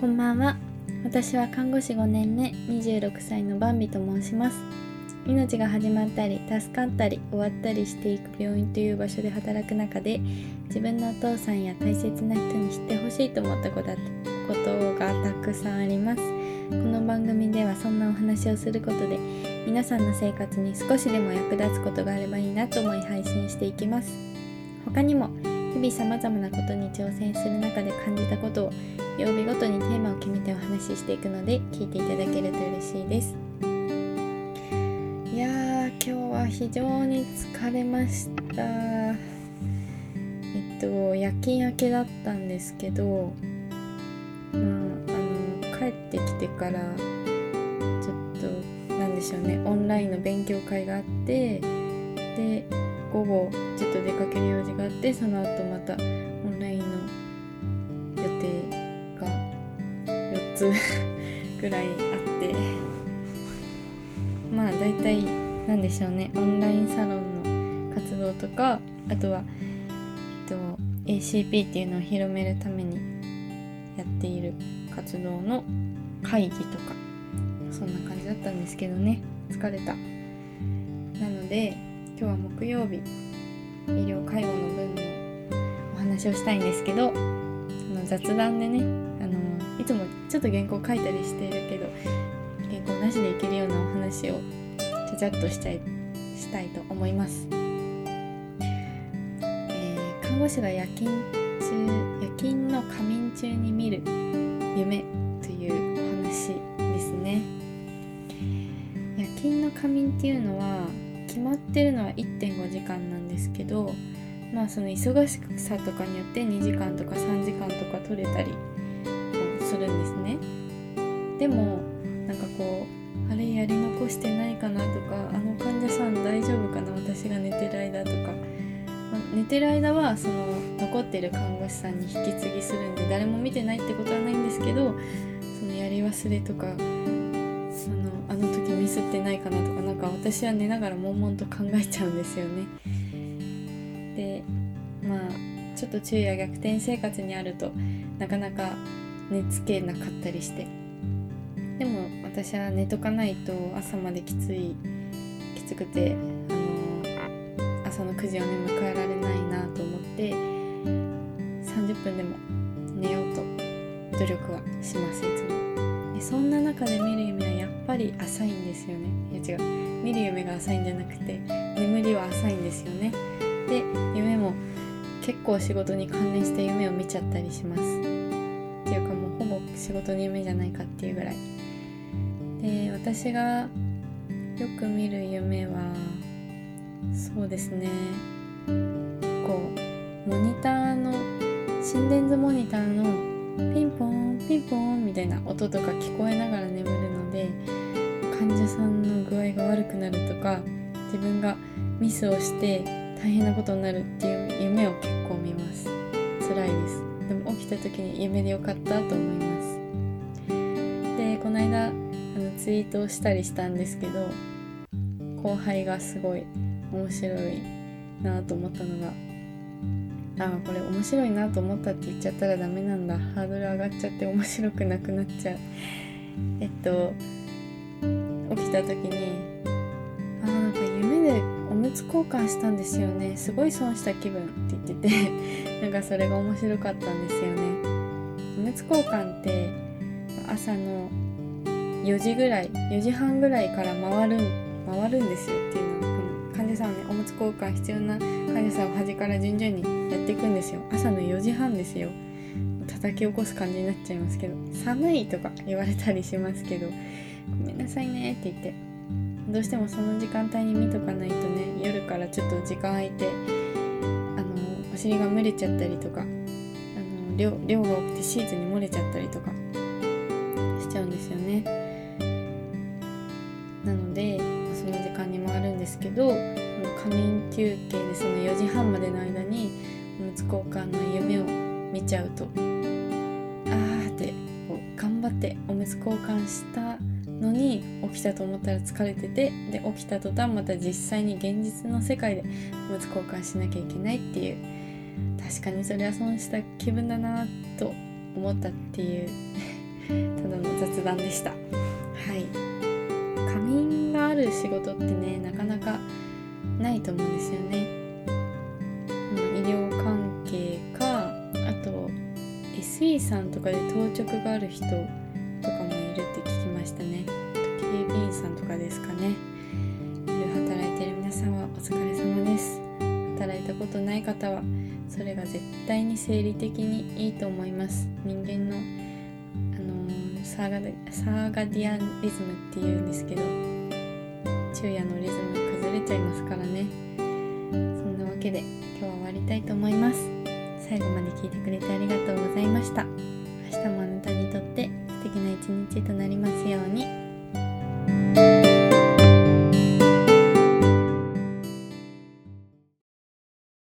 こんばんは。私は看護師5年目26歳のバンビと申します。命が始まったり助かったり終わったりしていく病院という場所で働く中で自分のお父さんや大切な人に知ってほしいと思ったことがたくさんあります。この番組ではそんなお話をすることで皆さんの生活に少しでも役立つことがあればいいなと思い配信していきます。他にも日々様々なことに挑戦する中で感じたことを曜日ごとにテーマを決めてお話ししていくので聞いていただけると嬉しいです。いやー今日は非常に疲れました。えっと夜勤明けだったんですけどまああの帰ってきてからちょっとなんでしょうねオンラインの勉強会があってで午後ちょっと出かける用事があってその後またオンラインの予定が4つ ぐらいあって。まあ大体なんでしょうね。オンラインサロンの活動とかあとは、えっと、ACP っていうのを広めるためにやっている活動の会議とかそんな感じだったんですけどね。疲れた。なので今日は木曜日。医療介護の分のお話をしたいんですけどその雑談でねあのいつもちょっと原稿書いたりしているけど原稿なしでいけるようなお話をちゃちゃっとしちゃいしたいと思います、えー、看護師が夜勤中夜勤の仮眠中に見る夢というお話ですね。夜勤の仮眠っていうのは決まってるのは1.5時間なんですけどまあその忙しさとかによって2時間とか3時間とか取れたりするんですね。でもなんかこうあれやり残してないかなとかあの患者さん大丈夫かな私が寝てる間とか、まあ、寝てる間はその残ってる看護師さんに引き継ぎするんで誰も見てないってことはないんですけどそのやり忘れとかミスってないかなとかなんか私は寝ながら悶々と考えちゃうんですよね。でまあちょっと昼夜逆転生活にあるとなかなか寝つけなかったりしてでも私は寝とかないと朝まできついきつくてあの朝の9時をね迎えられないなと思って30分でも寝ようと努力はしますいつも。でそんな中で見る夢はぱり浅いんですよね。いや違う。見る夢が浅いんじゃなくて眠りは浅いんですよね。で夢も結構仕事に関連した夢を見ちゃったりします。っていうかもうほぼ仕事の夢じゃないかっていうぐらい。で私がよく見る夢はそうですね。こうモニターの心電図モニターのピンポンピンポンみたいな音とか聞こえながら眠るので患者さんの具合が悪くなるとか自分がミスをして大変なことになるっていう夢を結構見ます。辛いです。でも起きた時に夢でよかったと思います。でこの間あのツイートをしたりしたんですけど後輩がすごい面白いなと思ったのがあこれ面白いなと思ったって言っちゃったらダメなんだ。ハードル上がっちゃって面白くなくなっちゃう。えっと起きた時にあなんか夢でおむつ交換したんですよね。すごい損した気分って言ってて なんかそれが面白かったんですよね。おむつ交換って朝の4時ぐらい4時半ぐらいから回る回るんですよっていうのは。患者さんねおむつ交換必要な患者さんを端から順々にやっていくんですよ。朝の4時半ですよ。叩き起こす感じになっちゃいますけど。寒いとか言われたりしますけど。ごめんなさいねって言って。どうしてもその時間帯に見とかないとね夜からちょっと時間空いてあのお尻が蒸れちゃったりとかあの量量が多くてシーツに漏れちゃったりとかしちゃうんですよね。ですけど仮眠休憩でその4時半までの間におむつ交換の夢を見ちゃうとあーってこう頑張っておむつ交換したのに起きたと思ったら疲れててで起きた途端また実際に現実の世界でおむつ交換しなきゃいけないっていう確かにそれは損した気分だなと思ったっていう ただの雑談でした。はい。眠がある仕事ってねなかなかないと思うんですよね、うん、医療関係かあと SE さんとかで当直がある人とかもいるって聞きましたね。警備員さんとかですかね。夜働いてる皆さんはお疲れ様です。働いたことない方はそれが絶対に生理的にいいと思います。人間の、サーガディアンリズムっていうんですけど昼夜のリズム崩れちゃいますからね。そんなわけで今日は終わりたいと思います。最後まで聞いてくれてありがとうございました。